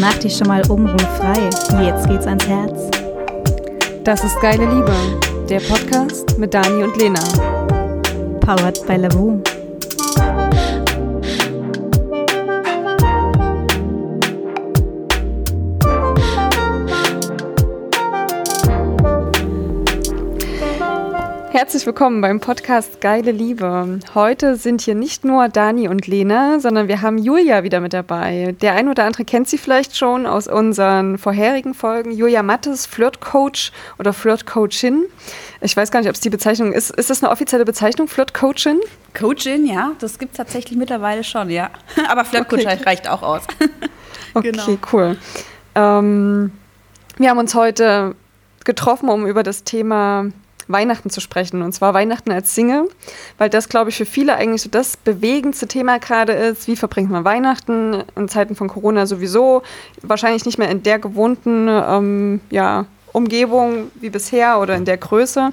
Mach dich schon mal obenrum frei. Jetzt geht's ans Herz. Das ist Geile Liebe, der Podcast mit Dani und Lena. Powered by Lavu. Herzlich willkommen beim Podcast Geile Liebe. Heute sind hier nicht nur Dani und Lena, sondern wir haben Julia wieder mit dabei. Der ein oder andere kennt sie vielleicht schon aus unseren vorherigen Folgen. Julia Mattes, Flirtcoach oder Flirtcoachin. Ich weiß gar nicht, ob es die Bezeichnung ist. Ist das eine offizielle Bezeichnung, Flirtcoachin? Coachin, ja, das gibt es tatsächlich mittlerweile schon, ja. Aber Flirtcoach okay. reicht auch aus. okay, genau. cool. Ähm, wir haben uns heute getroffen, um über das Thema Weihnachten zu sprechen. Und zwar Weihnachten als Single, weil das, glaube ich, für viele eigentlich so das bewegendste Thema gerade ist. Wie verbringt man Weihnachten in Zeiten von Corona sowieso? Wahrscheinlich nicht mehr in der gewohnten ähm, ja, Umgebung wie bisher oder in der Größe.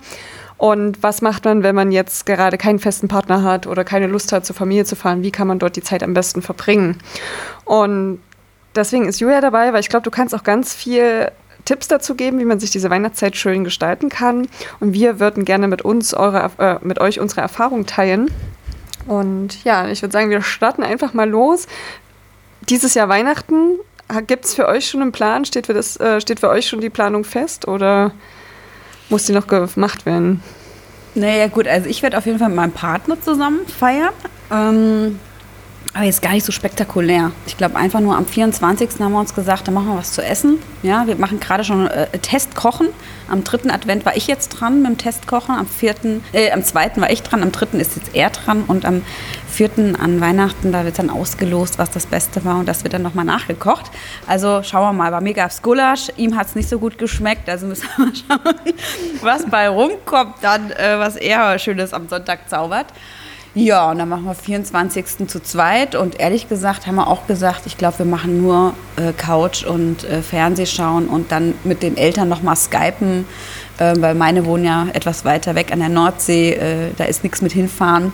Und was macht man, wenn man jetzt gerade keinen festen Partner hat oder keine Lust hat, zur Familie zu fahren? Wie kann man dort die Zeit am besten verbringen? Und deswegen ist Julia dabei, weil ich glaube, du kannst auch ganz viel Tipps dazu geben, wie man sich diese Weihnachtszeit schön gestalten kann. Und wir würden gerne mit uns eure, äh, mit euch unsere Erfahrung teilen. Und ja, ich würde sagen, wir starten einfach mal los. Dieses Jahr Weihnachten, gibt es für euch schon einen Plan? Steht für, das, äh, steht für euch schon die Planung fest oder muss die noch gemacht werden? Naja, gut, also ich werde auf jeden Fall mit meinem Partner zusammen feiern. Ähm, aber jetzt gar nicht so spektakulär. Ich glaube, einfach nur am 24. haben wir uns gesagt, da machen wir was zu essen. Ja, wir machen gerade schon äh, Testkochen. Am dritten Advent war ich jetzt dran mit dem Testkochen. Am vierten, äh, am zweiten war ich dran. Am dritten ist jetzt er dran. Und am vierten an Weihnachten, da wird dann ausgelost, was das Beste war. Und das wird dann nochmal nachgekocht. Also schauen wir mal. Bei mir gab es Gulasch. Ihm hat es nicht so gut geschmeckt. Also müssen wir mal schauen, was bei rumkommt dann, äh, was er Schönes am Sonntag zaubert. Ja, und dann machen wir 24. zu zweit. Und ehrlich gesagt haben wir auch gesagt, ich glaube, wir machen nur äh, Couch und äh, Fernseh schauen und dann mit den Eltern nochmal skypen, äh, weil meine wohnen ja etwas weiter weg an der Nordsee. Äh, da ist nichts mit hinfahren.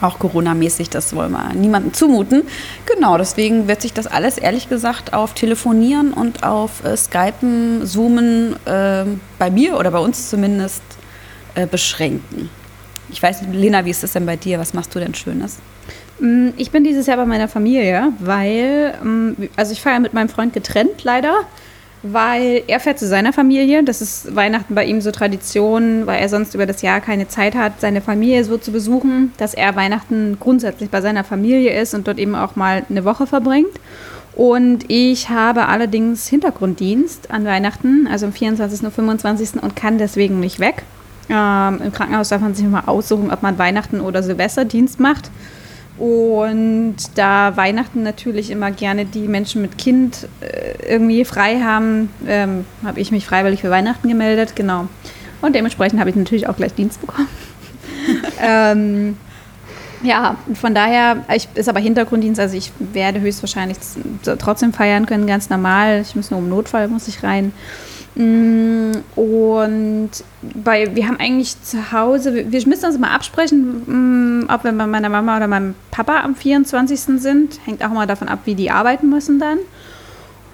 Auch Corona-mäßig, das wollen wir niemandem zumuten. Genau, deswegen wird sich das alles ehrlich gesagt auf Telefonieren und auf äh, Skypen, Zoomen äh, bei mir oder bei uns zumindest beschränken. Ich weiß nicht, Lena, wie ist das denn bei dir? Was machst du denn Schönes? Mm, ich bin dieses Jahr bei meiner Familie, weil, mm, also ich feiere mit meinem Freund getrennt leider, weil er fährt zu seiner Familie. Das ist Weihnachten bei ihm so Tradition, weil er sonst über das Jahr keine Zeit hat, seine Familie so zu besuchen, dass er Weihnachten grundsätzlich bei seiner Familie ist und dort eben auch mal eine Woche verbringt. Und ich habe allerdings Hintergrunddienst an Weihnachten, also am 24. und 25. und kann deswegen nicht weg. Ähm, Im Krankenhaus darf man sich mal aussuchen, ob man Weihnachten oder Silvesterdienst macht. Und da Weihnachten natürlich immer gerne die Menschen mit Kind äh, irgendwie frei haben, ähm, habe ich mich freiwillig für Weihnachten gemeldet, genau. Und dementsprechend habe ich natürlich auch gleich Dienst bekommen. ähm, ja, von daher ich, ist aber Hintergrunddienst, also ich werde höchstwahrscheinlich trotzdem feiern können, ganz normal. Ich muss nur um Notfall muss ich rein. Mm, und bei, wir haben eigentlich zu Hause, wir, wir müssen uns mal absprechen, mm, ob wir bei meiner Mama oder meinem Papa am 24. sind. Hängt auch mal davon ab, wie die arbeiten müssen dann.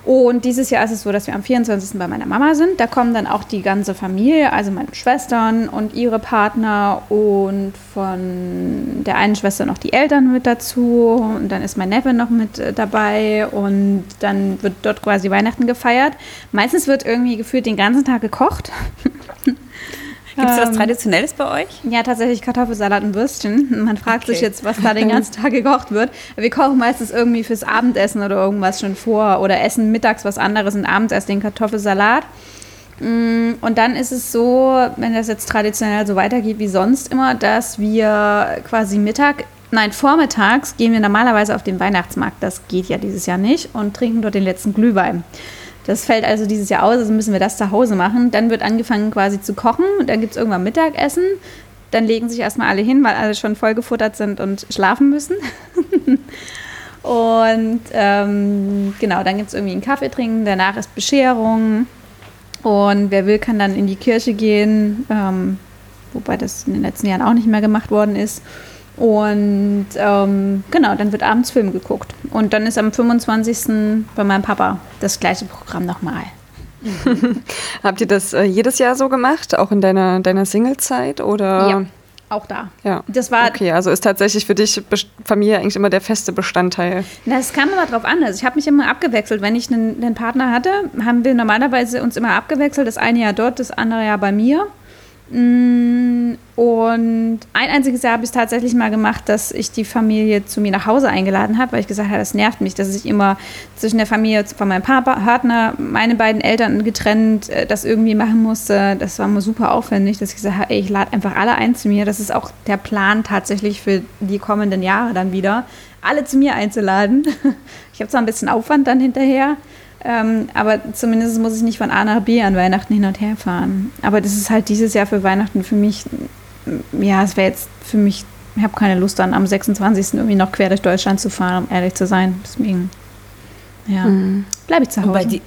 Und dieses Jahr ist es so, dass wir am 24. bei meiner Mama sind. Da kommen dann auch die ganze Familie, also meine Schwestern und ihre Partner und von der einen Schwester noch die Eltern mit dazu. Und dann ist mein Neffe noch mit äh, dabei und dann wird dort quasi Weihnachten gefeiert. Meistens wird irgendwie gefühlt den ganzen Tag gekocht. Gibt es was ähm, Traditionelles bei euch? Ja, tatsächlich Kartoffelsalat und Würstchen. Man fragt okay. sich jetzt, was da den ganzen Tag gekocht wird. Wir kochen meistens irgendwie fürs Abendessen oder irgendwas schon vor oder essen mittags was anderes und abends erst den Kartoffelsalat. Mm, und dann ist es so, wenn das jetzt traditionell so weitergeht wie sonst immer, dass wir quasi Mittag, nein, vormittags gehen wir normalerweise auf den Weihnachtsmarkt. Das geht ja dieses Jahr nicht und trinken dort den letzten Glühwein. Das fällt also dieses Jahr aus, also müssen wir das zu Hause machen. Dann wird angefangen quasi zu kochen und dann gibt es irgendwann Mittagessen. Dann legen sich erstmal alle hin, weil alle schon voll gefuttert sind und schlafen müssen. und ähm, genau, dann gibt es irgendwie einen Kaffee trinken, danach ist Bescherung. Und wer will, kann dann in die Kirche gehen, ähm, wobei das in den letzten Jahren auch nicht mehr gemacht worden ist. Und ähm, genau, dann wird abends Film geguckt. Und dann ist am 25. bei meinem Papa das gleiche Programm nochmal. Habt ihr das äh, jedes Jahr so gemacht, auch in deiner, deiner Single-Zeit? Ja, auch da. Ja. Das war okay, also ist tatsächlich für dich Familie eigentlich immer der feste Bestandteil. Das kam immer drauf an. Also ich habe mich immer abgewechselt. Wenn ich einen, einen Partner hatte, haben wir normalerweise uns immer abgewechselt. Das eine Jahr dort, das andere Jahr bei mir. Mm, und ein einziges Jahr habe ich es tatsächlich mal gemacht, dass ich die Familie zu mir nach Hause eingeladen habe, weil ich gesagt habe, das nervt mich, dass ich immer zwischen der Familie von meinem Partner, meine beiden Eltern getrennt äh, das irgendwie machen musste. Das war immer super aufwendig, dass ich gesagt habe, ey, ich lade einfach alle ein zu mir. Das ist auch der Plan tatsächlich für die kommenden Jahre dann wieder, alle zu mir einzuladen. Ich habe zwar ein bisschen Aufwand dann hinterher, ähm, aber zumindest muss ich nicht von A nach B an Weihnachten hin und her fahren. Aber das ist halt dieses Jahr für Weihnachten für mich, ja, es wäre jetzt für mich, ich habe keine Lust dann am 26. irgendwie noch quer durch Deutschland zu fahren, um ehrlich zu sein. Deswegen, ja, mhm. bleibe ich zu Hause. Und bei, die,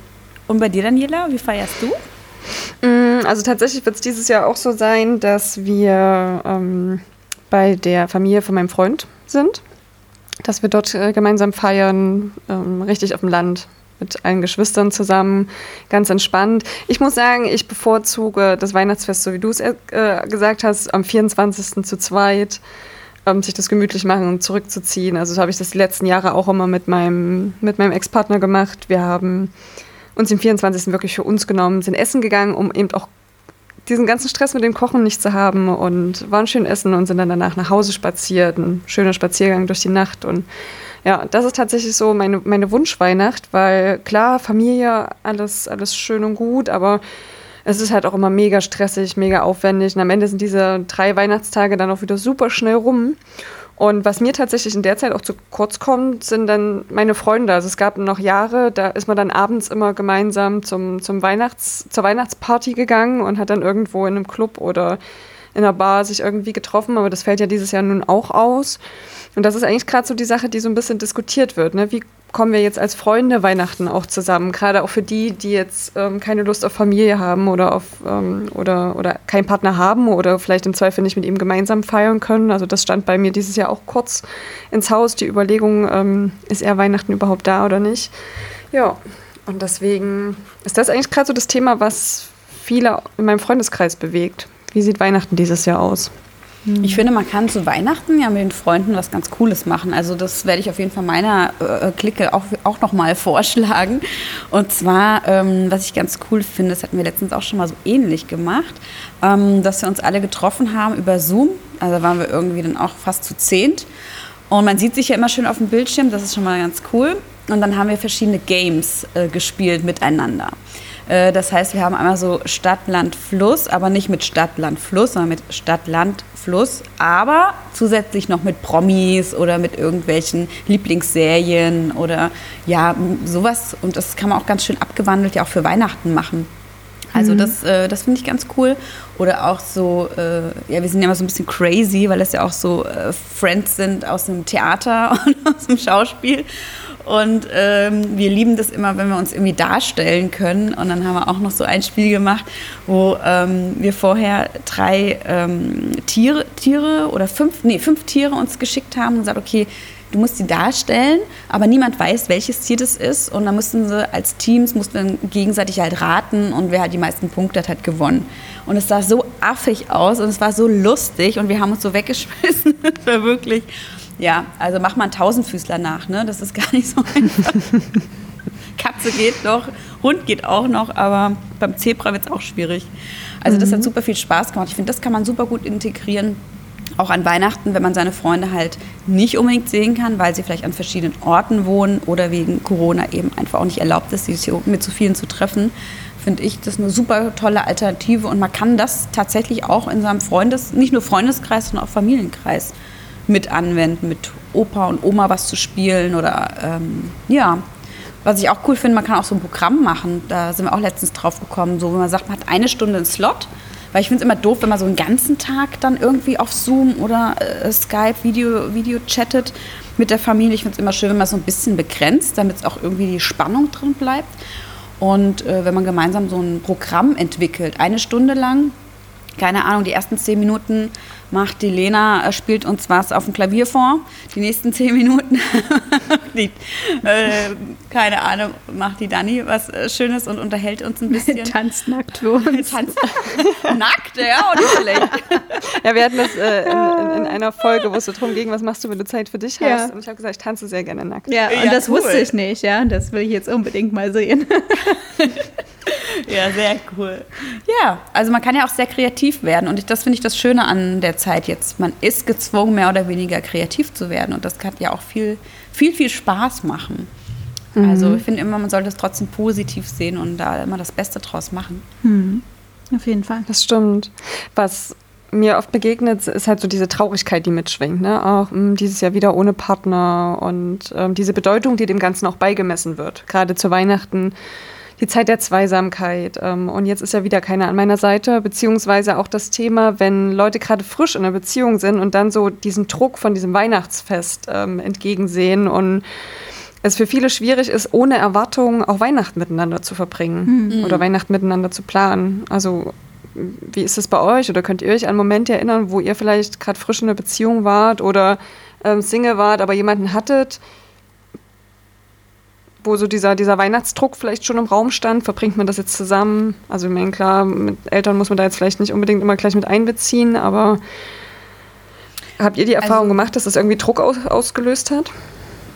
und bei dir, Daniela, wie feierst du? Mm, also tatsächlich wird es dieses Jahr auch so sein, dass wir ähm, bei der Familie von meinem Freund sind. Dass wir dort äh, gemeinsam feiern, ähm, richtig auf dem Land mit allen Geschwistern zusammen, ganz entspannt. Ich muss sagen, ich bevorzuge das Weihnachtsfest, so wie du es äh, gesagt hast, am 24. zu zweit, ähm, sich das gemütlich machen und zurückzuziehen. Also so habe ich das die letzten Jahre auch immer mit meinem, mit meinem Ex-Partner gemacht. Wir haben uns im 24. wirklich für uns genommen, sind essen gegangen, um eben auch diesen ganzen Stress mit dem Kochen nicht zu haben und waren schön essen und sind dann danach nach Hause spaziert. Ein schöner Spaziergang durch die Nacht und ja, das ist tatsächlich so meine, meine Wunschweihnacht, weil klar, Familie, alles, alles schön und gut, aber es ist halt auch immer mega stressig, mega aufwendig. Und am Ende sind diese drei Weihnachtstage dann auch wieder super schnell rum. Und was mir tatsächlich in der Zeit auch zu kurz kommt, sind dann meine Freunde. Also es gab noch Jahre, da ist man dann abends immer gemeinsam zum, zum Weihnachts-, zur Weihnachtsparty gegangen und hat dann irgendwo in einem Club oder in einer Bar sich irgendwie getroffen. Aber das fällt ja dieses Jahr nun auch aus. Und das ist eigentlich gerade so die Sache, die so ein bisschen diskutiert wird. Ne? Wie kommen wir jetzt als Freunde Weihnachten auch zusammen? Gerade auch für die, die jetzt ähm, keine Lust auf Familie haben oder auf ähm, oder, oder keinen Partner haben oder vielleicht im Zweifel nicht mit ihm gemeinsam feiern können. Also das stand bei mir dieses Jahr auch kurz ins Haus, die Überlegung, ähm, ist er Weihnachten überhaupt da oder nicht? Ja, und deswegen ist das eigentlich gerade so das Thema, was viele in meinem Freundeskreis bewegt. Wie sieht Weihnachten dieses Jahr aus? Mhm. Ich finde, man kann zu Weihnachten ja mit den Freunden was ganz Cooles machen. Also das werde ich auf jeden Fall meiner äh, Clique auch, auch nochmal vorschlagen. Und zwar, ähm, was ich ganz cool finde, das hatten wir letztens auch schon mal so ähnlich gemacht, ähm, dass wir uns alle getroffen haben über Zoom. Also waren wir irgendwie dann auch fast zu zehnt. Und man sieht sich ja immer schön auf dem Bildschirm, das ist schon mal ganz cool. Und dann haben wir verschiedene Games äh, gespielt miteinander. Äh, das heißt, wir haben einmal so Stadt, Land, Fluss, aber nicht mit Stadt, Land, Fluss, sondern mit Stadt, Land, Fluss, aber zusätzlich noch mit Promis oder mit irgendwelchen Lieblingsserien oder ja, sowas. Und das kann man auch ganz schön abgewandelt ja auch für Weihnachten machen. Also mhm. das, äh, das finde ich ganz cool. Oder auch so, äh, ja, wir sind ja immer so ein bisschen crazy, weil das ja auch so äh, Friends sind aus dem Theater und aus dem Schauspiel. Und ähm, wir lieben das immer, wenn wir uns irgendwie darstellen können. Und dann haben wir auch noch so ein Spiel gemacht, wo ähm, wir vorher drei ähm, Tiere, Tiere oder fünf, nee, fünf Tiere uns geschickt haben und gesagt, okay, du musst sie darstellen, aber niemand weiß, welches Tier das ist. Und dann mussten sie als Teams mussten gegenseitig halt raten und wer halt die meisten Punkte hat, hat gewonnen. Und es sah so affig aus und es war so lustig und wir haben uns so weggeschmissen. das war wirklich ja, also mach mal einen Tausendfüßler nach, ne? Das ist gar nicht so einfach. Katze geht noch, Hund geht auch noch, aber beim Zebra wird es auch schwierig. Also das hat mhm. super viel Spaß gemacht. Ich finde, das kann man super gut integrieren. Auch an Weihnachten, wenn man seine Freunde halt nicht unbedingt sehen kann, weil sie vielleicht an verschiedenen Orten wohnen oder wegen Corona eben einfach auch nicht erlaubt ist, sich mit zu vielen zu treffen, finde ich das eine super tolle Alternative und man kann das tatsächlich auch in seinem Freundes, nicht nur Freundeskreis, sondern auch Familienkreis mit anwenden, mit Opa und Oma was zu spielen oder ähm, ja. Was ich auch cool finde, man kann auch so ein Programm machen. Da sind wir auch letztens drauf gekommen, so wenn man sagt, man hat eine Stunde einen Slot. Weil ich finde es immer doof, wenn man so einen ganzen Tag dann irgendwie auf Zoom oder äh, Skype Video, Video chattet mit der Familie. Ich finde es immer schön, wenn man es so ein bisschen begrenzt, damit es auch irgendwie die Spannung drin bleibt. Und äh, wenn man gemeinsam so ein Programm entwickelt, eine Stunde lang, keine Ahnung, die ersten zehn Minuten macht die Lena, äh, spielt uns was auf dem Klavier vor. Die nächsten zehn Minuten, die, äh, keine Ahnung, macht die Dani was äh, Schönes und unterhält uns ein bisschen. Tanzt nackt für uns. Tanzt nackt, ja, und schlecht. Ja, wir hatten das äh, in, in, einer Folge, wo es so darum ging, was machst du, wenn du Zeit für dich hast? Ja. Und ich habe gesagt, ich tanze sehr gerne nackt. Ja, und Ja, das cool. wusste ich nicht, ja. Das will ich jetzt unbedingt mal sehen. Ja, sehr cool. Ja, also man kann ja auch sehr kreativ werden und das finde ich das Schöne an der Zeit jetzt. Man ist gezwungen, mehr oder weniger kreativ zu werden und das kann ja auch viel, viel, viel Spaß machen. Also ich finde immer, man sollte es trotzdem positiv sehen und da immer das Beste draus machen. Auf jeden Fall. Das stimmt. Was mir oft begegnet, ist halt so diese Traurigkeit, die mitschwingt. Ne? Auch mh, dieses Jahr wieder ohne Partner und ähm, diese Bedeutung, die dem Ganzen auch beigemessen wird. Gerade zu Weihnachten, die Zeit der Zweisamkeit. Ähm, und jetzt ist ja wieder keiner an meiner Seite, beziehungsweise auch das Thema, wenn Leute gerade frisch in einer Beziehung sind und dann so diesen Druck von diesem Weihnachtsfest ähm, entgegensehen und es für viele schwierig ist, ohne Erwartung auch Weihnachten miteinander zu verbringen oder Weihnachten miteinander zu planen. Also wie ist es bei euch? Oder könnt ihr euch an Momente erinnern, wo ihr vielleicht gerade frisch in einer Beziehung wart oder ähm, Single wart, aber jemanden hattet, wo so dieser, dieser Weihnachtsdruck vielleicht schon im Raum stand? Verbringt man das jetzt zusammen? Also ich meine, klar, mit Eltern muss man da jetzt vielleicht nicht unbedingt immer gleich mit einbeziehen, aber habt ihr die Erfahrung Also- gemacht, dass das irgendwie Druck aus, ausgelöst hat?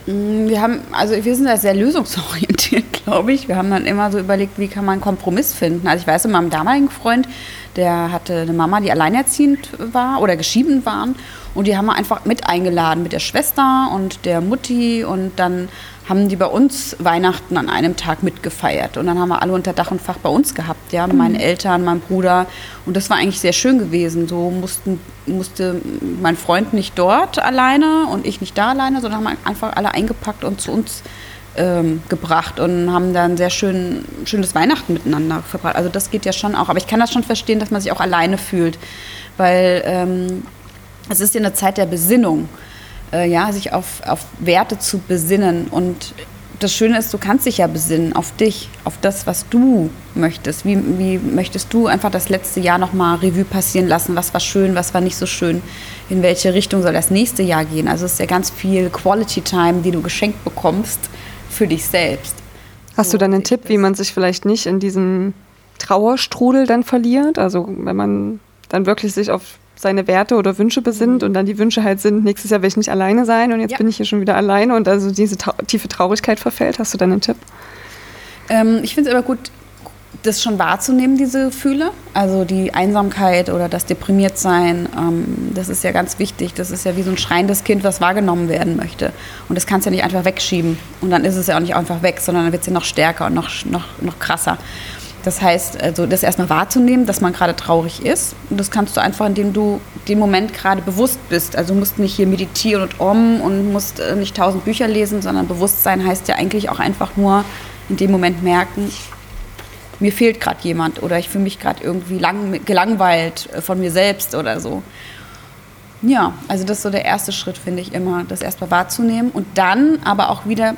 Mm, Wir haben, also wir sind da sehr lösungsorientiert, glaube ich. Wir haben dann immer so überlegt, wie kann man einen Kompromiss finden. Also ich weiß, mit meinem damaligen Freund, der hatte eine Mama, die alleinerziehend war oder geschieden waren. Und die haben wir einfach mit eingeladen mit der Schwester und der Mutti. Und dann haben die bei uns Weihnachten an einem Tag mitgefeiert. Und dann haben wir alle unter Dach und Fach bei uns gehabt, ja, meine Eltern, mein Bruder. Und das war eigentlich sehr schön gewesen. So mussten, musste mein Freund nicht dort alleine und ich nicht da alleine, sondern haben einfach alle eingepackt und zu uns ähm, gebracht und haben dann sehr schön, schönes Weihnachten miteinander verbracht. Also das geht ja schon auch. Aber ich kann das schon verstehen, dass man sich auch alleine fühlt. Weil ähm, es ist ja eine Zeit der Besinnung, äh, ja, sich auf, auf Werte zu besinnen. Und das Schöne ist, du kannst dich ja besinnen auf dich, auf das, was du möchtest. Wie, wie möchtest du einfach das letzte Jahr nochmal Revue passieren lassen? Was war schön, was war nicht so schön? In welche Richtung soll das nächste Jahr gehen? Also es ist ja ganz viel Quality Time, die du geschenkt bekommst für dich selbst. Hast So du dann einen Tipp, wie man sich vielleicht nicht in diesem Trauerstrudel dann verliert? Also wenn man dann wirklich sich auf seine Werte oder Wünsche besinnt und dann die Wünsche halt sind, nächstes Jahr will ich nicht alleine sein und jetzt Ja. bin ich hier schon wieder alleine und also diese trau tiefe Traurigkeit verfällt. Hast du dann einen Tipp? Ähm, ich finde es aber gut, das schon wahrzunehmen, diese Gefühle. Also die Einsamkeit oder das Deprimiertsein, ähm, das ist ja ganz wichtig. Das ist ja wie so ein schreiendes Kind, was wahrgenommen werden möchte. Und das kannst du ja nicht einfach wegschieben. Und dann ist es ja auch nicht einfach weg, sondern dann wird es ja noch stärker und noch, noch, noch krasser. Das heißt, also das erstmal wahrzunehmen, dass man gerade traurig ist. Und das kannst du einfach, indem du den Moment gerade bewusst bist. Also du musst nicht hier meditieren und om und musst äh, nicht tausend Bücher lesen, sondern Bewusstsein heißt ja eigentlich auch einfach nur in dem Moment merken, mir fehlt gerade jemand oder ich fühle mich gerade irgendwie lang, gelangweilt äh, von mir selbst oder so. Ja, also das ist so der erste Schritt, finde ich immer, das erstmal wahrzunehmen und dann aber auch wieder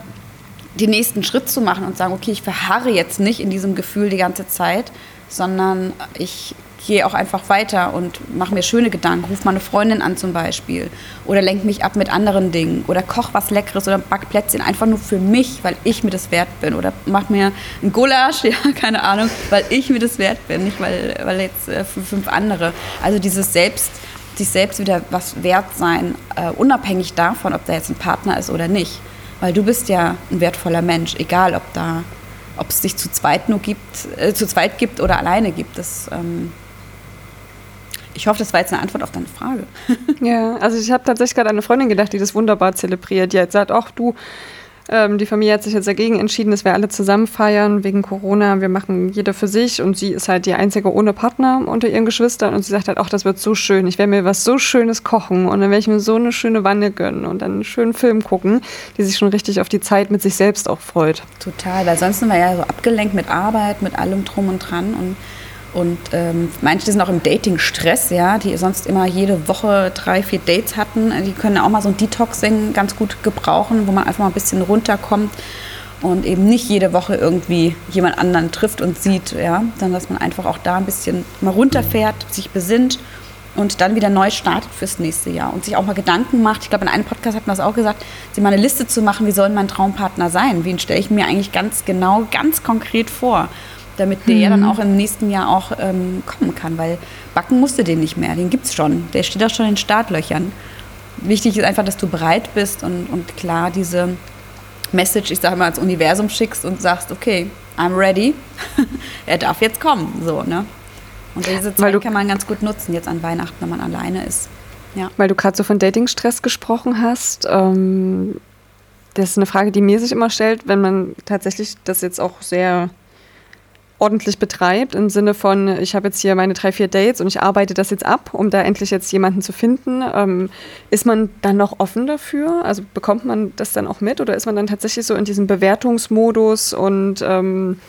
den nächsten Schritt zu machen und sagen, okay, ich verharre jetzt nicht in diesem Gefühl die ganze Zeit, sondern ich gehe auch einfach weiter und mache mir schöne Gedanken, ruf mal eine Freundin an zum Beispiel oder lenk mich ab mit anderen Dingen oder koch was Leckeres oder back Plätzchen einfach nur für mich, weil ich mir das wert bin oder mach mir ein Gulasch, ja, keine Ahnung, weil ich mir das wert bin, nicht weil, weil jetzt äh, für fünf andere. Also dieses Selbst, sich selbst wieder was wert sein, äh, unabhängig davon, ob da jetzt ein Partner ist oder nicht. Weil du bist ja ein wertvoller Mensch, egal ob da, ob es dich zu zweit nur gibt, äh, zu zweit gibt oder alleine gibt. Das, ähm ich hoffe, das war jetzt eine Antwort auf deine Frage. Ja, also ich habe tatsächlich gerade eine Freundin gedacht, die das wunderbar zelebriert. Die hat gesagt, ach du, ähm, die Familie hat sich jetzt dagegen entschieden, dass wir alle zusammen feiern wegen Corona. Wir machen jeder für sich und sie ist halt die einzige ohne Partner unter ihren Geschwistern und sie sagt halt, ach, das wird so schön. Ich werde mir was so Schönes kochen und dann werde ich mir so eine schöne Wanne gönnen und dann einen schönen Film gucken, die sich schon richtig auf die Zeit mit sich selbst auch freut. Total, weil sonst sind wir ja so abgelenkt mit Arbeit, mit allem drum und dran und und ähm, manche sind auch im Dating-Stress, ja, die sonst immer jede Woche drei, vier Dates hatten. Die können auch mal so ein Detoxing ganz gut gebrauchen, wo man einfach mal ein bisschen runterkommt. und eben nicht jede Woche irgendwie jemand anderen trifft und sieht, ja, sondern dass man einfach auch da ein bisschen mal runterfährt, sich besinnt und dann wieder neu startet fürs nächste Jahr und sich auch mal Gedanken macht. Ich glaube, in einem Podcast hat man das auch gesagt, sich mal eine Liste zu machen, wie soll mein Traumpartner sein? Wen stelle ich mir eigentlich ganz genau, ganz konkret vor? Damit der mhm. dann auch im nächsten Jahr auch ähm, kommen kann, weil backen musste den nicht mehr, den gibt es schon. Der steht auch schon in Startlöchern. Wichtig ist einfach, dass du bereit bist und, und klar diese Message, ich sage mal, als Universum schickst und sagst, okay, I'm ready, er darf jetzt kommen. So, ne? Und diese Zeit kann man ganz gut nutzen, jetzt an Weihnachten, wenn man alleine ist. Ja. Weil du gerade so von Datingstress gesprochen hast. Ähm, das ist eine Frage, die mir sich immer stellt, wenn man tatsächlich das jetzt auch sehr ordentlich betreibt, im Sinne von, ich habe jetzt hier meine drei, vier Dates und ich arbeite das jetzt ab, um da endlich jetzt jemanden zu finden. Ähm, ist man dann noch offen dafür? Also bekommt man das dann auch mit oder ist man dann tatsächlich so in diesem Bewertungsmodus und ähm,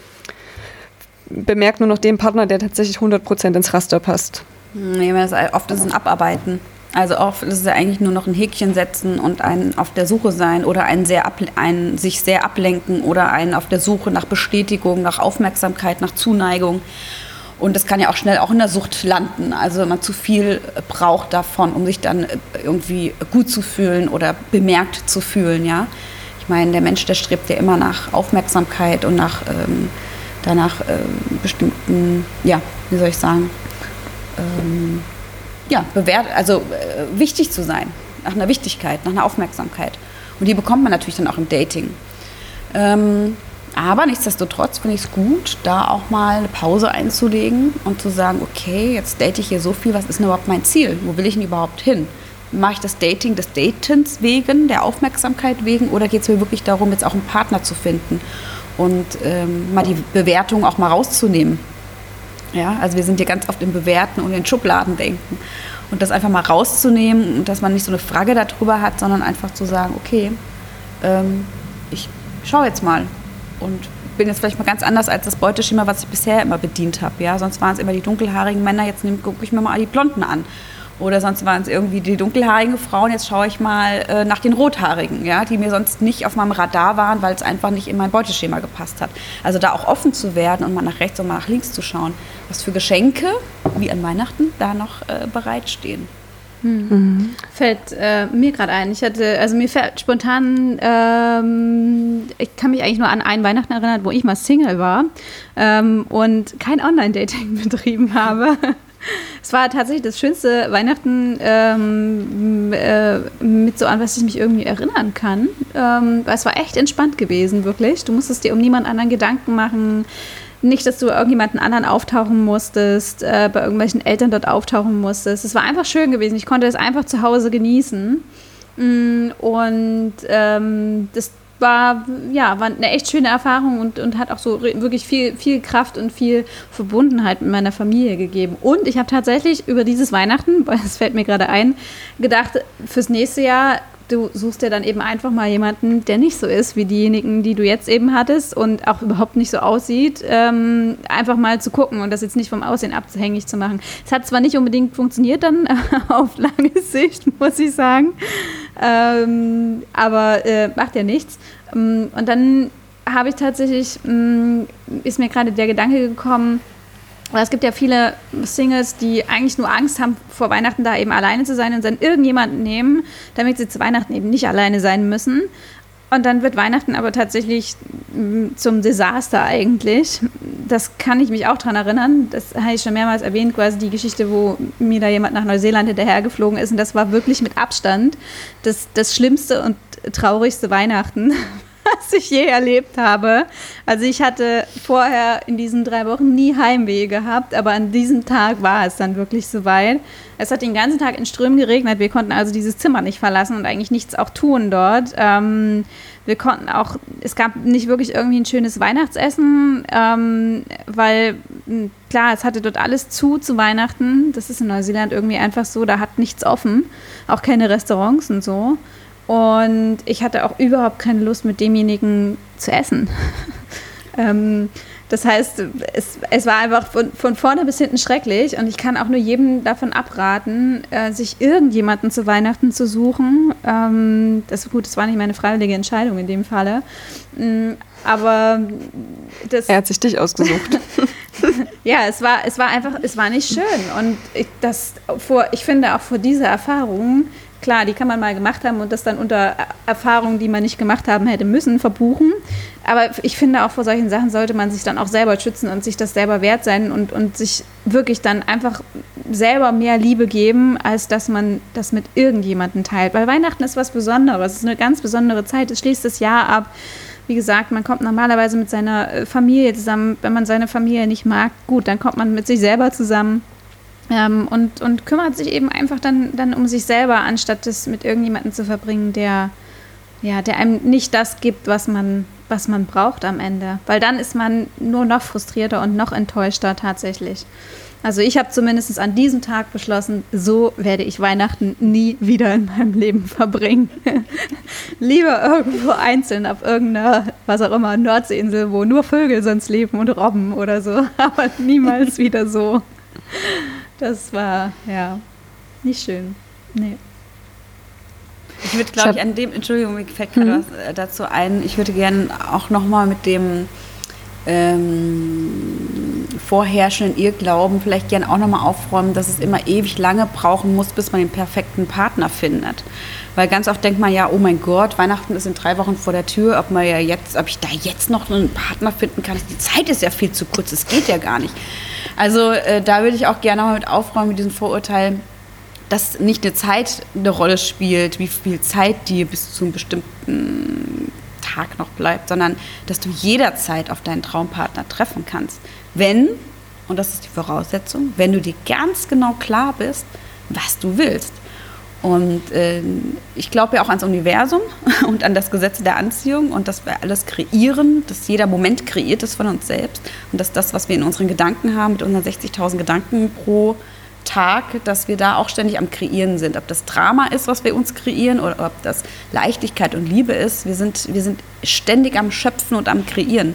bemerkt nur noch den Partner, der tatsächlich 100% ins Raster passt. Nee, oft ist es ein Abarbeiten. Also oft ist es ja eigentlich nur noch ein Häkchen setzen und ein auf der Suche sein oder ein, sehr ein sich sehr ablenken oder ein auf der Suche nach Bestätigung, nach Aufmerksamkeit, nach Zuneigung. Und das kann ja auch schnell auch in der Sucht landen. Also wenn man zu viel braucht davon, um sich dann irgendwie gut zu fühlen oder bemerkt zu fühlen, ja. Ich meine, der Mensch, der strebt ja immer nach Aufmerksamkeit und nach ähm, danach äh, bestimmten, ja, wie soll ich sagen, ähm, ja, bewährt, also äh, wichtig zu sein, nach einer Wichtigkeit, nach einer Aufmerksamkeit. Und die bekommt man natürlich dann auch im Dating. Ähm, aber nichtsdestotrotz finde ich es gut, da auch mal eine Pause einzulegen und zu sagen, okay, jetzt date ich hier so viel, was ist denn überhaupt mein Ziel? Wo will ich denn überhaupt hin? Mache ich das Dating des Datens wegen, der Aufmerksamkeit wegen oder geht es mir wirklich darum, jetzt auch einen Partner zu finden? und ähm, mal die Bewertung auch mal rauszunehmen. Ja, also wir sind hier ganz oft im Bewerten und in Schubladen denken. Und das einfach mal rauszunehmen und dass man nicht so eine Frage darüber hat, sondern einfach zu sagen, okay, ähm, ich schaue jetzt mal und bin jetzt vielleicht mal ganz anders als das Beuteschema, was ich bisher immer bedient habe. Ja? Sonst waren es immer die dunkelhaarigen Männer, jetzt gucke ich mir mal die Blonden an. Oder sonst waren es irgendwie die dunkelhaarigen Frauen. Jetzt schaue ich mal äh, nach den rothaarigen, ja, die mir sonst nicht auf meinem Radar waren, weil es einfach nicht in mein Beuteschema gepasst hat. Also da auch offen zu werden und mal nach rechts und mal nach links zu schauen, was für Geschenke, wie an Weihnachten, da noch äh, bereitstehen. Hm. Mhm. Fällt äh, mir gerade ein. Ich hatte, also mir fällt spontan, ähm, ich kann mich eigentlich nur an einen Weihnachten erinnern, wo ich mal Single war ähm, und kein Online-Dating betrieben habe. Es war tatsächlich das schönste Weihnachten ähm, äh, mit so an, was ich mich irgendwie erinnern kann. Ähm, es war echt entspannt gewesen, wirklich. Du musstest dir um niemand anderen Gedanken machen. Nicht, dass du irgendjemanden anderen auftauchen musstest, äh, bei irgendwelchen Eltern dort auftauchen musstest. Es war einfach schön gewesen. Ich konnte es einfach zu Hause genießen. Mm, und ähm, das war, ja, war eine echt schöne Erfahrung und, und hat auch so wirklich viel, viel Kraft und viel Verbundenheit mit meiner Familie gegeben. Und ich habe tatsächlich über dieses Weihnachten, weil es fällt mir gerade ein, gedacht, fürs nächste Jahr du suchst dir dann eben einfach mal jemanden, der nicht so ist wie diejenigen, die du jetzt eben hattest und auch überhaupt nicht so aussieht, ähm, einfach mal zu gucken und das jetzt nicht vom Aussehen abhängig zu machen. Es hat zwar nicht unbedingt funktioniert dann auf lange Sicht, muss ich sagen, ähm, aber äh, macht ja nichts. Ähm, und dann habe ich tatsächlich, mm, ist mir gerade der Gedanke gekommen, weil es gibt ja viele Singles, die eigentlich nur Angst haben, vor Weihnachten da eben alleine zu sein und dann irgendjemanden nehmen, damit sie zu Weihnachten eben nicht alleine sein müssen. Und dann wird Weihnachten aber tatsächlich mm, zum Desaster eigentlich. Das kann ich mich auch daran erinnern. Das habe ich schon mehrmals erwähnt, quasi die Geschichte, wo mir da jemand nach Neuseeland hinterhergeflogen ist. Und das war wirklich mit Abstand das, das schlimmste und traurigste Weihnachten, was ich je erlebt habe. Also ich hatte vorher in diesen drei Wochen nie Heimweh gehabt, aber an diesem Tag war es dann wirklich soweit. Es hat den ganzen Tag in Strömen geregnet. Wir konnten also dieses Zimmer nicht verlassen und eigentlich nichts auch tun dort. Ähm, wir konnten auch, es gab nicht wirklich irgendwie ein schönes Weihnachtsessen, ähm, weil klar, es hatte dort alles zu zu Weihnachten. Das ist in Neuseeland irgendwie einfach so, da hat nichts offen, auch keine Restaurants und so. Und ich hatte auch überhaupt keine Lust, mit demjenigen zu essen. ähm, Das heißt, es, es war einfach von, von vorne bis hinten schrecklich und ich kann auch nur jedem davon abraten, äh, sich irgendjemanden zu Weihnachten zu suchen. Ähm, das gut, das war nicht meine freiwillige Entscheidung in dem Falle. Ähm, aber das. Er hat sich dich ausgesucht. ja, es war, es war einfach, es war nicht schön. Und ich, das vor, ich finde auch vor dieser Erfahrung, klar, die kann man mal gemacht haben und das dann unter Erfahrungen, die man nicht gemacht haben hätte müssen, verbuchen. Aber ich finde auch vor solchen Sachen sollte man sich dann auch selber schützen und sich das selber wert sein und, und sich wirklich dann einfach selber mehr Liebe geben, als dass man das mit irgendjemandem teilt. Weil Weihnachten ist was Besonderes. Es ist eine ganz besondere Zeit. Es schließt das Jahr ab. Wie gesagt, man kommt normalerweise mit seiner äh, Familie zusammen. Wenn man seine Familie nicht mag, gut, dann kommt man mit sich selber zusammen. Ähm, und, und kümmert sich eben einfach dann, dann um sich selber, anstatt es mit irgendjemandem zu verbringen, der, ja, der einem nicht das gibt, was man, was man braucht am Ende. Weil dann ist man nur noch frustrierter und noch enttäuschter tatsächlich. Also ich habe zumindest an diesem Tag beschlossen, so werde ich Weihnachten nie wieder in meinem Leben verbringen. Lieber irgendwo einzeln auf irgendeiner, was auch immer, Nordseeinsel, wo nur Vögel sonst leben und Robben oder so, aber niemals wieder so. Das war, ja, nicht schön. Nee. Ich würde, glaube ich, an dem, Entschuldigung, mir fällt gerade mhm. was äh, dazu ein, ich würde gerne auch nochmal mit dem ähm, vorherrschenden Irrglauben vielleicht gerne auch nochmal aufräumen, dass es immer ewig lange brauchen muss, bis man den perfekten Partner findet. Weil ganz oft denkt man ja, oh mein Gott, Weihnachten ist in drei Wochen vor der Tür, ob man ja jetzt, ob ich da jetzt noch einen Partner finden kann. Die Zeit ist ja viel zu kurz, es geht ja gar nicht. Also äh, da würde ich auch gerne mal mit aufräumen mit diesem Vorurteil, dass nicht eine Zeit eine Rolle spielt, wie viel Zeit dir bis zu einem bestimmten Tag noch bleibt, sondern dass du jederzeit auf deinen Traumpartner treffen kannst. Wenn, und das ist die Voraussetzung, wenn du dir ganz genau klar bist, was du willst. Und äh, ich glaube ja auch ans Universum und an das Gesetz der Anziehung und dass wir alles kreieren, dass jeder Moment kreiert ist von uns selbst und dass das, was wir in unseren Gedanken haben, mit unseren 60.000 Gedanken pro Tag, dass wir da auch ständig am Kreieren sind. Ob das Drama ist, was wir uns kreieren, oder ob das Leichtigkeit und Liebe ist. Wir sind, wir sind ständig am Schöpfen und am Kreieren.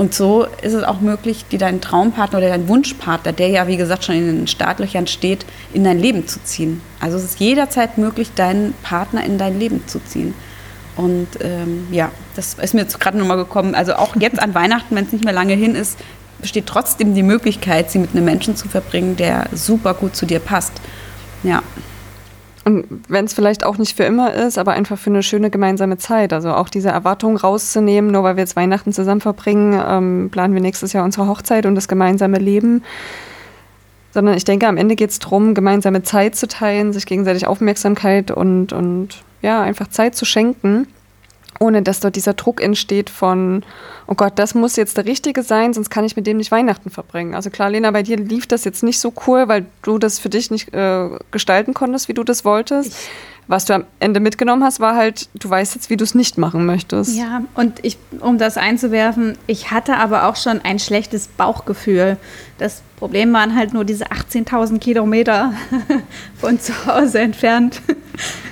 Und so ist es auch möglich, dir deinen Traumpartner oder deinen Wunschpartner, der ja, wie gesagt, schon in den Startlöchern steht, in dein Leben zu ziehen. Also es ist jederzeit möglich, deinen Partner in dein Leben zu ziehen. Und ähm, ja, das ist mir jetzt gerade nochmal gekommen. Also auch jetzt an Weihnachten, wenn es nicht mehr lange hin ist, besteht trotzdem die Möglichkeit, sie mit einem Menschen zu verbringen, der super gut zu dir passt. Ja. Und wenn es vielleicht auch nicht für immer ist, aber einfach für eine schöne gemeinsame Zeit. Also auch diese Erwartung rauszunehmen, nur weil wir jetzt Weihnachten zusammen verbringen, ähm, planen wir nächstes Jahr unsere Hochzeit und das gemeinsame Leben. Sondern ich denke, am Ende geht es darum, gemeinsame Zeit zu teilen, sich gegenseitig Aufmerksamkeit und, und ja, einfach Zeit zu schenken ohne dass dort dieser Druck entsteht von, oh Gott, das muss jetzt der Richtige sein, sonst kann ich mit dem nicht Weihnachten verbringen. Also klar, Lena, bei dir lief das jetzt nicht so cool, weil du das für dich nicht äh, gestalten konntest, wie du das wolltest. Ich was du am Ende mitgenommen hast, war halt, du weißt jetzt, wie du es nicht machen möchtest. Ja, und ich, um das einzuwerfen, ich hatte aber auch schon ein schlechtes Bauchgefühl. Das Problem waren halt nur diese 18.000 Kilometer von zu Hause entfernt,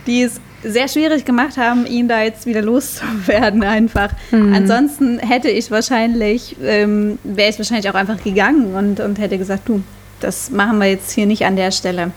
die es sehr schwierig gemacht haben, ihn da jetzt wieder loszuwerden einfach. Mhm. Ansonsten hätte ich wahrscheinlich, ähm, wäre ich wahrscheinlich auch einfach gegangen und, und hätte gesagt, du, das machen wir jetzt hier nicht an der Stelle.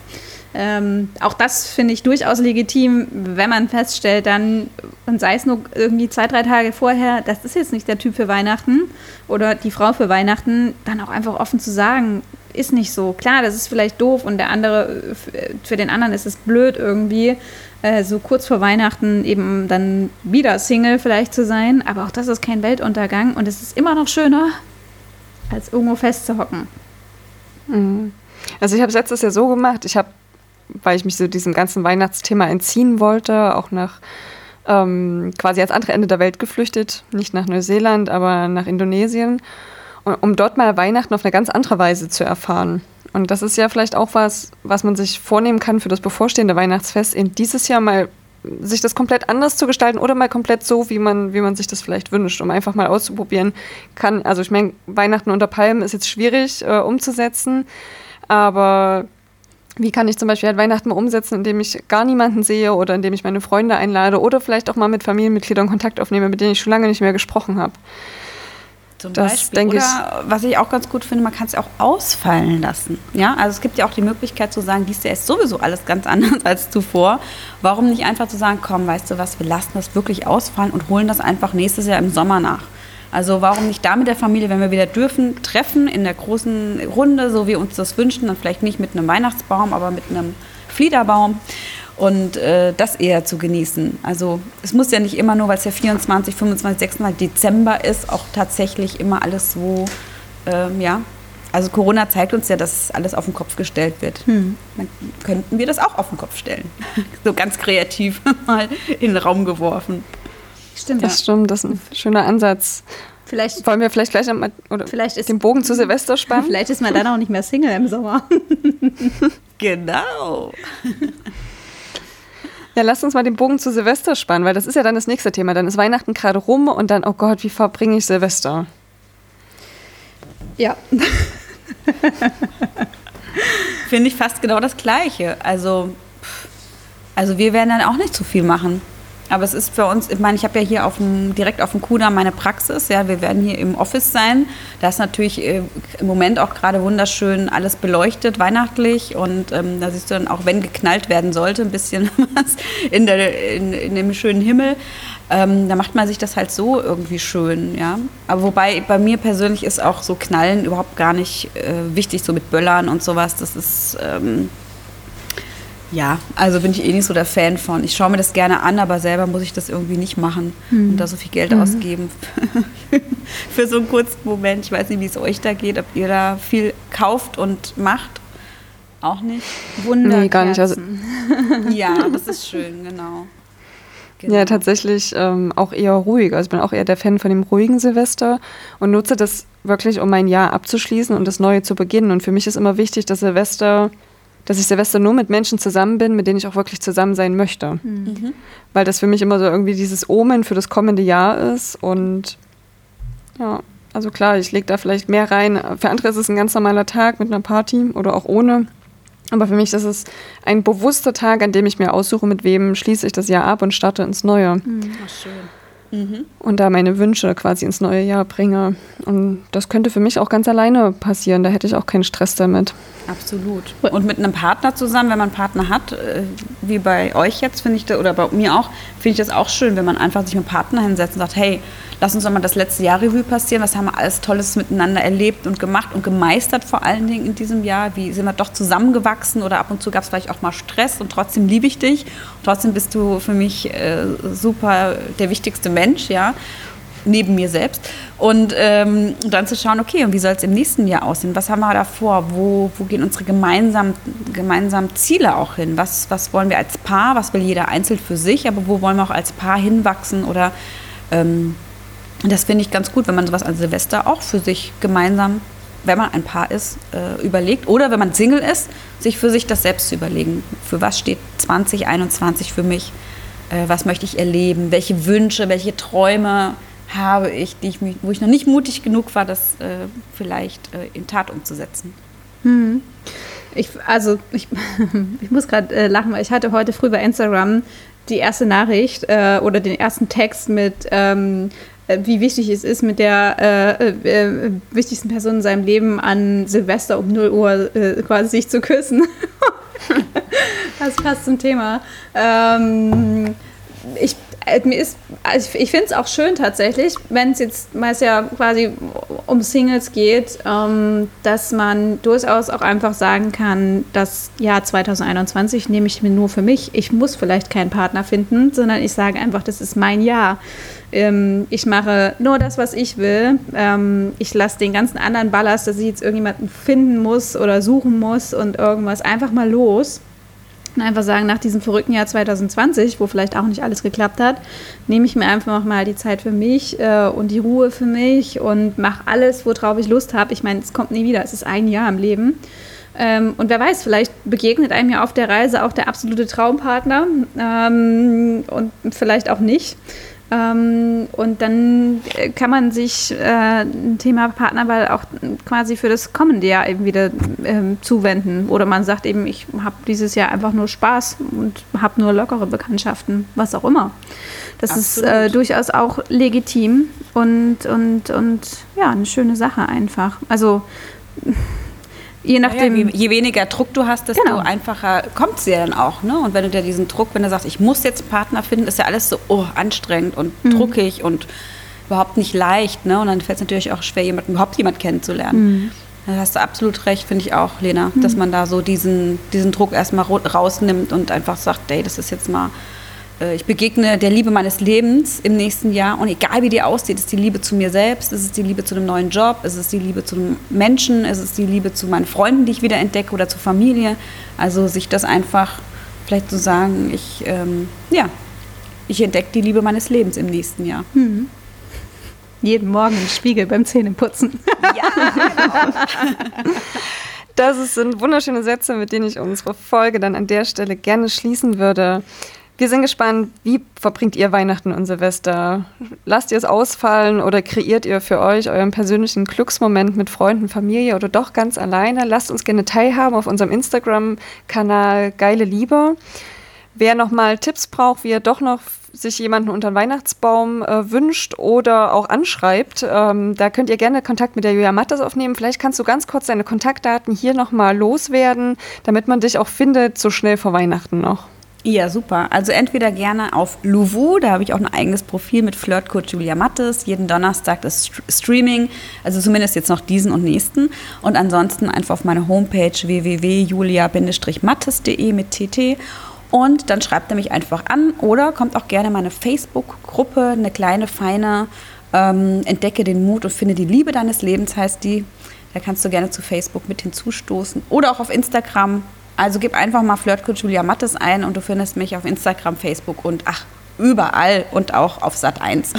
Ähm, auch das finde ich durchaus legitim, wenn man feststellt, dann, und sei es nur irgendwie zwei, drei Tage vorher, das ist jetzt nicht der Typ für Weihnachten oder die Frau für Weihnachten, dann auch einfach offen zu sagen, ist nicht so. Klar, das ist vielleicht doof und der andere, für den anderen ist es blöd irgendwie, äh, so kurz vor Weihnachten eben dann wieder Single vielleicht zu sein, aber auch das ist kein Weltuntergang und es ist immer noch schöner, als irgendwo festzuhocken. Mhm. Also ich habe es letztes Jahr so gemacht, ich habe weil ich mich so diesem ganzen Weihnachtsthema entziehen wollte, auch nach ähm, quasi ans andere Ende der Welt geflüchtet, nicht nach Neuseeland, aber nach Indonesien, um dort mal Weihnachten auf eine ganz andere Weise zu erfahren. Und das ist ja vielleicht auch was, was man sich vornehmen kann für das bevorstehende Weihnachtsfest, in dieses Jahr mal sich das komplett anders zu gestalten oder mal komplett so, wie man, wie man sich das vielleicht wünscht, um einfach mal auszuprobieren. Kann, also ich meine, Weihnachten unter Palmen ist jetzt schwierig äh, umzusetzen, aber wie kann ich zum Beispiel halt Weihnachten umsetzen, indem ich gar niemanden sehe oder indem ich meine Freunde einlade oder vielleicht auch mal mit Familienmitgliedern Kontakt aufnehme, mit denen ich schon lange nicht mehr gesprochen habe. Zum das Beispiel. denke Oder, ich. Was ich auch ganz gut finde, man kann es ja auch ausfallen lassen. Ja, also es gibt ja auch die Möglichkeit zu sagen, dies Jahr ist sowieso alles ganz anders als zuvor. Warum nicht einfach zu sagen, komm, weißt du was, wir lassen das wirklich ausfallen und holen das einfach nächstes Jahr im Sommer nach. Also warum nicht da mit der Familie, wenn wir wieder dürfen, treffen in der großen Runde, so wie wir uns das wünschen, dann vielleicht nicht mit einem Weihnachtsbaum, aber mit einem Fliederbaum und äh, das eher zu genießen. Also es muss ja nicht immer nur, weil es ja 24, 25, 26 Dezember ist, auch tatsächlich immer alles so, ähm, ja. Also Corona zeigt uns ja, dass alles auf den Kopf gestellt wird. Hm. Dann könnten wir das auch auf den Kopf stellen. so ganz kreativ mal in den Raum geworfen. Stimmt. Das ja. stimmt, das ist ein schöner Ansatz. Vielleicht, Wollen wir vielleicht gleich einmal oder vielleicht ist, den Bogen zu Silvester spannen? Vielleicht ist man dann auch nicht mehr Single im Sommer. genau. Ja, lass uns mal den Bogen zu Silvester spannen, weil das ist ja dann das nächste Thema. Dann ist Weihnachten gerade rum und dann, oh Gott, wie verbringe ich Silvester? Ja. Finde ich fast genau das Gleiche. Also, also wir werden dann auch nicht zu viel machen. Aber es ist für uns, ich meine, ich habe ja hier auf dem, direkt auf dem Kudamm meine Praxis. Ja, wir werden hier im Office sein. Da ist natürlich äh, im Moment auch gerade wunderschön alles beleuchtet, weihnachtlich. Und ähm, da siehst du dann auch, wenn geknallt werden sollte, ein bisschen was in, der, in, in dem schönen Himmel. Ähm, da macht man sich das halt so irgendwie schön, ja. Aber wobei bei mir persönlich ist auch so Knallen überhaupt gar nicht äh, wichtig, so mit Böllern und sowas. Das ist ähm, ja, also bin ich eh nicht so der Fan von. Ich schaue mir das gerne an, aber selber muss ich das irgendwie nicht machen mhm. und da so viel Geld mhm. ausgeben für so einen kurzen Moment. Ich weiß nicht, wie es euch da geht, ob ihr da viel kauft und macht. Auch nicht? Wunder. Nee, gar nicht. Also ja, das ist schön, genau. Genau. Ja, tatsächlich ähm, auch eher ruhig. Also ich bin auch eher der Fan von dem ruhigen Silvester und nutze das wirklich, um mein Jahr abzuschließen und das Neue zu beginnen. Und für mich ist immer wichtig, dass Silvester dass ich Silvester nur mit Menschen zusammen bin, mit denen ich auch wirklich zusammen sein möchte. Mhm. Weil das für mich immer so irgendwie dieses Omen für das kommende Jahr ist. Und ja, also klar, ich lege da vielleicht mehr rein. Für andere ist es ein ganz normaler Tag mit einer Party oder auch ohne. Aber für mich ist es ein bewusster Tag, an dem ich mir aussuche, mit wem schließe ich das Jahr ab und starte ins Neue. Mhm. Ach, schön. Mhm. Und da meine Wünsche quasi ins neue Jahr bringe. Und das könnte für mich auch ganz alleine passieren. Da hätte ich auch keinen Stress damit. Absolut. Und mit einem Partner zusammen, wenn man einen Partner hat, äh, wie bei euch jetzt, finde ich, das, oder bei mir auch, finde ich das auch schön, wenn man einfach sich mit einem Partner hinsetzt und sagt, hey, lass uns doch mal das letzte Jahr Revue passieren. Was haben wir alles Tolles miteinander erlebt und gemacht und gemeistert vor allen Dingen in diesem Jahr? Wie sind wir doch zusammengewachsen oder ab und zu gab es vielleicht auch mal Stress und trotzdem liebe ich dich. Und trotzdem bist du für mich äh, super der wichtigste Mensch, ja neben mir selbst. Und ähm, dann zu schauen, okay, und wie soll es im nächsten Jahr aussehen? Was haben wir da vor? Wo, wo gehen unsere gemeinsamen, gemeinsamen Ziele auch hin? Was, was wollen wir als Paar? Was will jeder einzeln für sich? Aber wo wollen wir auch als Paar hinwachsen? Oder ähm, das finde ich ganz gut, wenn man sowas an Silvester auch für sich gemeinsam, wenn man ein Paar ist, äh, überlegt. Oder wenn man Single ist, sich für sich das selbst zu überlegen. Für was steht 2021 für mich? Äh, was möchte ich erleben? Welche Wünsche, welche Träume habe ich, die ich wo ich noch nicht mutig genug war, das äh, vielleicht äh, in Tat umzusetzen? Hm. Ich, also ich, ich muss gerade äh, lachen, weil ich hatte heute früh bei Instagram die erste Nachricht äh, oder den ersten Text mit ähm, äh, wie wichtig es ist, mit der äh, äh, wichtigsten Person in seinem Leben an Silvester um 0 Uhr äh, quasi sich zu küssen. das passt zum Thema. Ähm, ich äh, mir ist, also ich finde es auch schön tatsächlich, wenn es jetzt mal ja quasi um Singles geht, ähm, dass man durchaus auch einfach sagen kann, das Jahr 2021 nehme ich mir nur für mich. Ich muss vielleicht keinen Partner finden, sondern ich sage einfach, das ist mein Jahr. Ähm, ich mache nur das, was ich will. Ähm, ich lasse den ganzen anderen Ballast, dass ich jetzt irgendjemanden finden muss oder suchen muss und irgendwas einfach mal los und einfach sagen, nach diesem verrückten Jahr 2020, wo vielleicht auch nicht alles geklappt hat, nehme ich mir einfach mal die Zeit für mich äh, und die Ruhe für mich und mache alles, worauf ich Lust habe. Ich meine, es kommt nie wieder, es ist ein Jahr im Leben. Ähm, und wer weiß, vielleicht begegnet einem ja auf der Reise auch der absolute Traumpartner ähm, und vielleicht auch nicht. Ähm, und dann äh, kann man sich äh, ein Thema Partnerwahl auch quasi für das kommende Jahr eben wieder ähm, zuwenden. Oder man sagt eben, ich habe dieses Jahr einfach nur Spaß und habe nur lockere Bekanntschaften, was auch immer. Das Absolut. ist äh, durchaus auch legitim und, und, und ja, eine schöne Sache einfach. Also je nachdem. Ja, je, je, weniger Druck du hast, desto genau. einfacher kommt es dir dann auch. Ne? Und wenn du dir diesen Druck, wenn du sagst, ich muss jetzt einen Partner finden, ist ja alles so oh, anstrengend und mhm. druckig und überhaupt nicht leicht. Ne? Und dann fällt es natürlich auch schwer, jemanden, überhaupt jemand kennenzulernen. Mhm. Da hast du absolut recht, finde ich auch, Lena, mhm. dass man da so diesen, diesen Druck erstmal rausnimmt und einfach sagt, ey, das ist jetzt mal, ich begegne der Liebe meines Lebens im nächsten Jahr und egal wie die aussieht, ist die Liebe zu mir selbst, ist es die Liebe zu einem neuen Job, ist es die Liebe zu einem Menschen, ist es die Liebe zu meinen Freunden, die ich wieder entdecke oder zur Familie. Also sich das einfach vielleicht zu so sagen, ich, ähm, ja, ich entdecke die Liebe meines Lebens im nächsten Jahr. Mhm. Jeden Morgen im Spiegel beim Zähneputzen. Ja, genau. Das sind wunderschöne Sätze, mit denen ich unsere Folge dann an der Stelle gerne schließen würde. Wir sind gespannt, wie verbringt ihr Weihnachten und Silvester? Lasst ihr es ausfallen oder kreiert ihr für euch euren persönlichen Glücksmoment mit Freunden, Familie oder doch ganz alleine? Lasst uns gerne teilhaben auf unserem Instagram-Kanal Geile Liebe. Wer nochmal Tipps braucht, wie er doch noch sich jemanden unter den Weihnachtsbaum äh, wünscht oder auch anschreibt, ähm, da könnt ihr gerne Kontakt mit der Julia Mattes aufnehmen. Vielleicht kannst du ganz kurz deine Kontaktdaten hier nochmal loswerden, damit man dich auch findet, so schnell vor Weihnachten noch. Ja, super. Also entweder gerne auf Louvu, da habe ich auch ein eigenes Profil mit Flirtcode Julia Mattes. Jeden Donnerstag das Streaming, also zumindest jetzt noch diesen und nächsten. Und ansonsten einfach auf meine Homepage www.julia-mattes.de mit TT. Und dann schreibt er mich einfach an oder kommt auch gerne in meine Facebook-Gruppe, eine kleine, feine ähm, Entdecke den Mut und finde die Liebe deines Lebens heißt die. Da kannst du gerne zu Facebook mit hinzustoßen oder auch auf Instagram. Also gib einfach mal Flirtcode Julia Mattes ein und du findest mich auf Instagram, Facebook und ach, überall und auch auf Sat 1.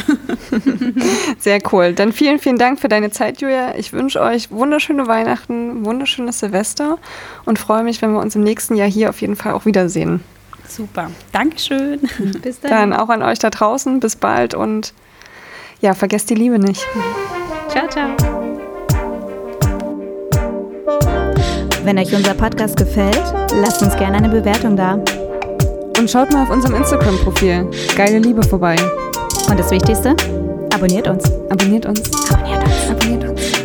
Sehr cool. Dann vielen, vielen Dank für deine Zeit, Julia. Ich wünsche euch wunderschöne Weihnachten, wunderschönes Silvester und freue mich, wenn wir uns im nächsten Jahr hier auf jeden Fall auch wiedersehen. Super. Dankeschön. Bis dann. Dann auch an euch da draußen. Bis bald und ja, vergesst die Liebe nicht. Ciao, ciao. Wenn euch unser Podcast gefällt, lasst uns gerne eine Bewertung da. Und schaut mal auf unserem Instagram-Profil Geile Liebe vorbei. Und das Wichtigste, abonniert uns. Abonniert uns. Abonniert uns. Abonniert uns.